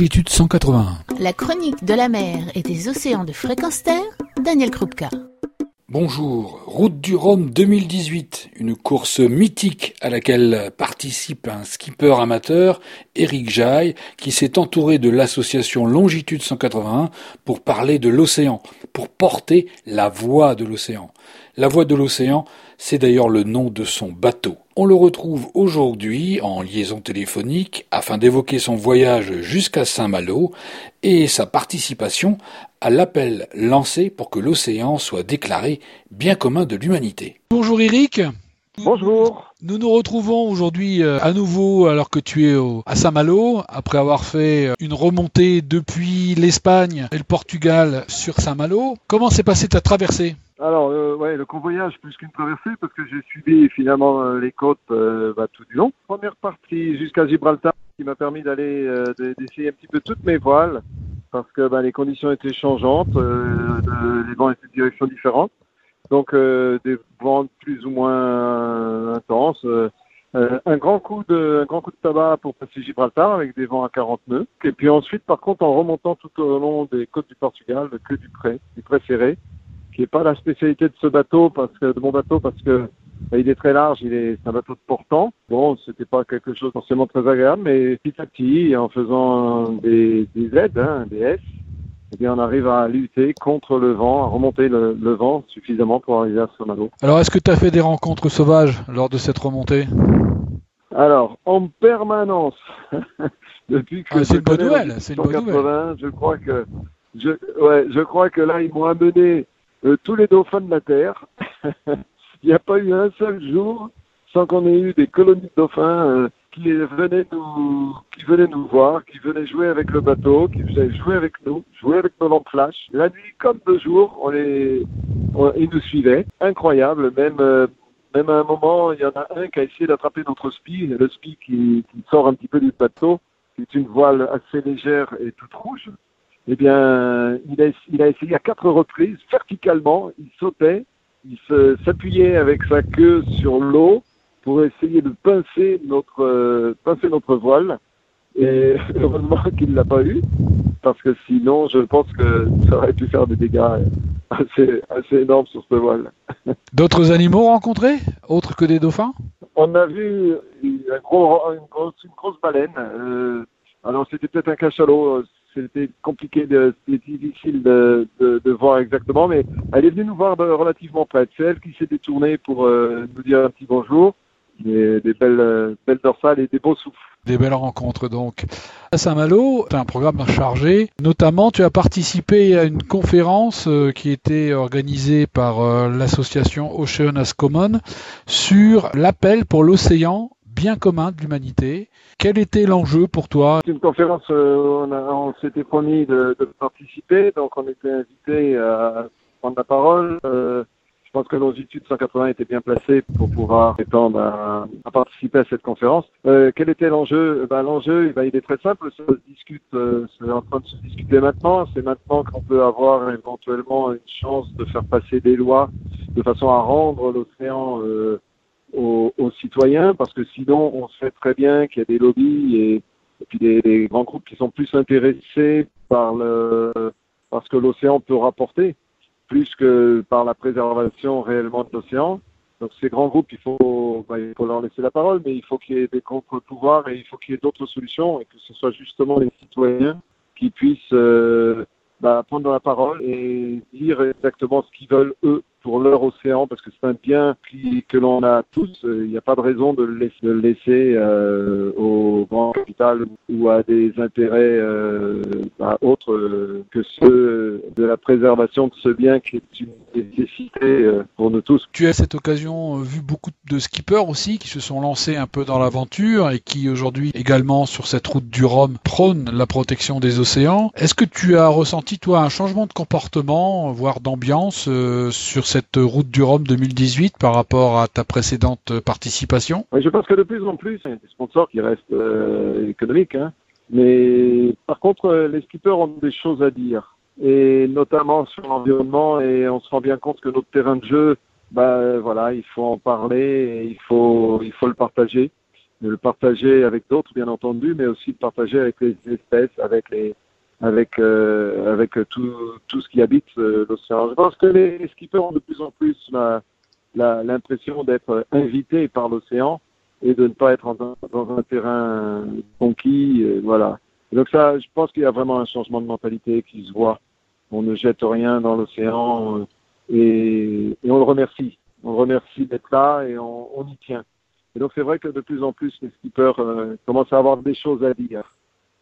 longitude 181. La chronique de la mer et des océans de fréquence terre, Daniel Krupka. Bonjour, Route du Rhum 2018, une course mythique à laquelle participe un skipper amateur, Eric Jaille, qui s'est entouré de l'association Longitude 181 pour parler de l'océan, pour porter la voix de l'océan. La voix de l'océan, c'est d'ailleurs le nom de son bateau. On le retrouve aujourd'hui en liaison téléphonique afin d'évoquer son voyage jusqu'à Saint-Malo et sa participation à l'appel lancé pour que l'océan soit déclaré bien commun de l'humanité. Bonjour Eric. Bonjour. Nous nous retrouvons aujourd'hui euh, à nouveau alors que tu es à Saint-Malo, après avoir fait euh, une remontée depuis l'Espagne et le Portugal sur Saint-Malo. Comment s'est passée ta traversée? Alors, euh, ouais, le convoyage plus qu'une traversée parce que j'ai suivi finalement euh, les côtes euh, bah, tout du long. Première partie jusqu'à Gibraltar qui m'a permis d'aller d'essayer un petit peu toutes mes voiles parce que bah, les conditions étaient changeantes, les vents étaient de directions différentes. Donc des vents plus ou moins intenses. un grand coup de un grand coup de tabac pour passer Gibraltar avec des vents à 40 nœuds. Et puis ensuite, par contre, en remontant tout au long des côtes du Portugal, que du près, du près serré, qui n'est pas la spécialité de ce bateau, parce que de mon bateau, parce que bah, il est très large, il est, un bateau de portant. Bon, c'était pas quelque chose forcément très agréable, mais petit à petit, en faisant des, des aides, hein, des S, eh bien, on arrive à lutter contre le vent, à remonter le, vent suffisamment pour arriver à Somalo. Alors, est-ce que tu as fait des rencontres sauvages lors de cette remontée? Alors, en permanence, depuis que ah, c'est une bonne nouvelle, c'est une bonne nouvelle. Je crois que, je, ouais, je crois que là, ils m'ont amené euh, tous les dauphins de la Terre. Il n'y a pas eu un seul jour sans qu'on ait eu des colonies de dauphins euh, qui venaient nous qui venaient nous voir, qui venaient jouer avec le bateau, qui venaient jouer avec nous, jouer avec nos lampes flash. La nuit comme de jour, on les ils nous suivaient. Incroyable, même euh, même à un moment, il y en a un qui a essayé d'attraper notre spi, le spi qui, qui sort un petit peu du bateau, qui est une voile assez légère et toute rouge eh bien, il a, il a essayé à quatre reprises, verticalement, il sautait, il s'appuyait avec sa queue sur l'eau pour essayer de pincer notre, euh, pincer notre voile. Et heureusement qu'il ne l'a pas eu, parce que sinon, je pense que ça aurait pu faire des dégâts assez, assez énormes sur ce voile. D'autres animaux rencontrés, autres que des dauphins? On a vu un gros, une, grosse, une grosse baleine. Euh, alors, c'était peut-être un cachalot c'était compliqué, c'était difficile de, voir exactement, mais elle est venue nous voir relativement près. C'est elle qui s'est détournée pour euh, nous dire un petit bonjour, des, des belles, euh, belles dorsales et des beaux souffles. Des belles rencontres donc. À Saint-Malo, tu as un programme chargé. Notamment, tu as participé à une conférence euh, qui était organisée par l'association Ocean as Common sur l'appel pour l'océan bien commun de l'humanité. Quel était l'enjeu pour toi? C'est une conférence, euh, on, on s'était promis de, de, participer, donc on était invité à prendre la parole. Euh, je pense que Longitude 180 était bien placé pour pouvoir prétendre à, à participer à cette conférence. Euh, quel était l'enjeu? Ben, L'enjeu, eh ben, il est très simple, ça se discute, euh, c'est en train de se discuter maintenant. C'est maintenant qu'on peut avoir éventuellement une chance de faire passer des lois de façon à rendre l'océan euh, aux, citoyens, parce que sinon on sait très bien qu'il y a des lobbies et, puis des, grands groupes qui sont plus intéressés par le parce que l'océan peut rapporter plus que par la préservation réellement de l'océan. Donc ces grands groupes, il faut, bah, il faut leur laisser la parole, mais il faut qu'il y ait des contre-pouvoirs et il faut qu'il y ait d'autres solutions et que ce soit justement les citoyens qui puissent euh, bah, prendre la parole et dire exactement ce qu'ils veulent eux pour leur océan, parce que c'est un bien qui, que l'on a tous. Il n'y a pas de raison de le laisser, de le laisser euh, au grand capital ou à des intérêts euh, bah, autres que ceux de la préservation de ce bien qui est une nécessité euh, pour nous tous. Tu as cette occasion euh, vu beaucoup de skippers aussi qui se sont lancés un peu dans l'aventure et qui aujourd'hui également sur cette route du Rhum prônent la protection des océans. Est-ce que tu as ressenti toi un changement de comportement, voire d'ambiance euh, sur cette route du Rhum 2018 par rapport à ta précédente participation je pense que de plus en plus, il y a des sponsors qui restent économiques, hein. mais par contre, les skippers ont des choses à dire et notamment sur l'environnement et on se rend bien compte que notre terrain de jeu, bah voilà, il faut en parler il faut il faut le partager. le partager avec d'autres, bien entendu, mais aussi de partager avec les espèces, avec les, avec euh, avec tout tout ce qui habite euh, l'océan. Je pense que les, skippers ont de plus en plus l'impression d'être invités par l'océan et de ne pas être dans, dans un terrain conquis, euh, voilà. donc ça, je pense qu'il y a vraiment un changement de mentalité qui se voit. On ne jette rien dans l'océan et, et, on le remercie. On le remercie d'être là et on, on y tient. Et donc c'est vrai que de plus en plus les skippers euh, commencent à avoir des choses à dire.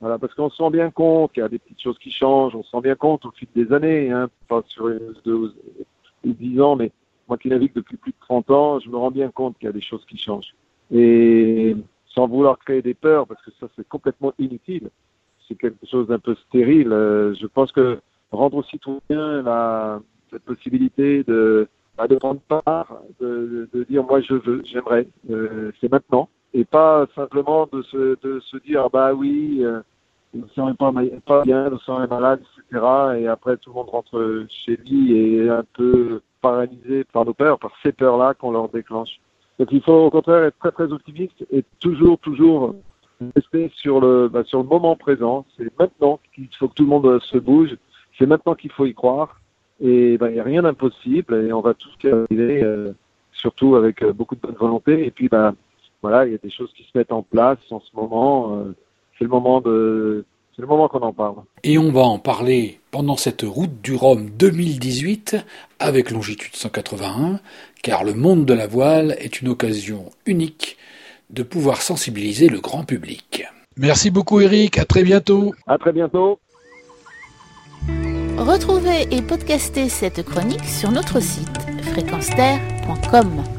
Voilà, parce qu'on se rend bien compte qu'il y a des petites choses qui changent, on se rend bien compte au fil des années, hein, pas sur deux dix ans, mais moi qui navigue depuis plus de 30 ans, je me rends bien compte qu'il y a des choses qui changent. Et sans vouloir créer des peurs, parce que ça c'est complètement inutile, c'est quelque chose d'un peu stérile. Euh, je pense que rendre aux citoyens la, cette possibilité de de prendre part, de, de, dire moi je veux, j'aimerais, euh, c'est maintenant, et pas simplement de se, de se dire bah oui, euh, ne serait pas, pas bien, ne serait malade, etc. Et après tout le monde rentre chez lui et est un peu paralysé par nos peurs, par ces peurs-là qu'on leur déclenche. Donc il faut au contraire être très très optimiste et toujours toujours rester sur le bah, sur le moment présent. C'est maintenant qu'il faut que tout le monde se bouge. C'est maintenant qu'il faut y croire. Et ben, il n'y a rien d'impossible et on va tous y arriver, euh, surtout avec euh, beaucoup de bonne volonté. Et puis, ben, voilà, il y a des choses qui se mettent en place en ce moment. Euh, c'est le moment de, c'est le moment qu'on en parle. Et on va en parler pendant cette route du Rhum 2018 avec longitude 181, car le monde de la voile est une occasion unique de pouvoir sensibiliser le grand public. Merci beaucoup Eric, à très bientôt. À très bientôt. Retrouvez et podcastez cette chronique sur notre site fréquenceterre.com.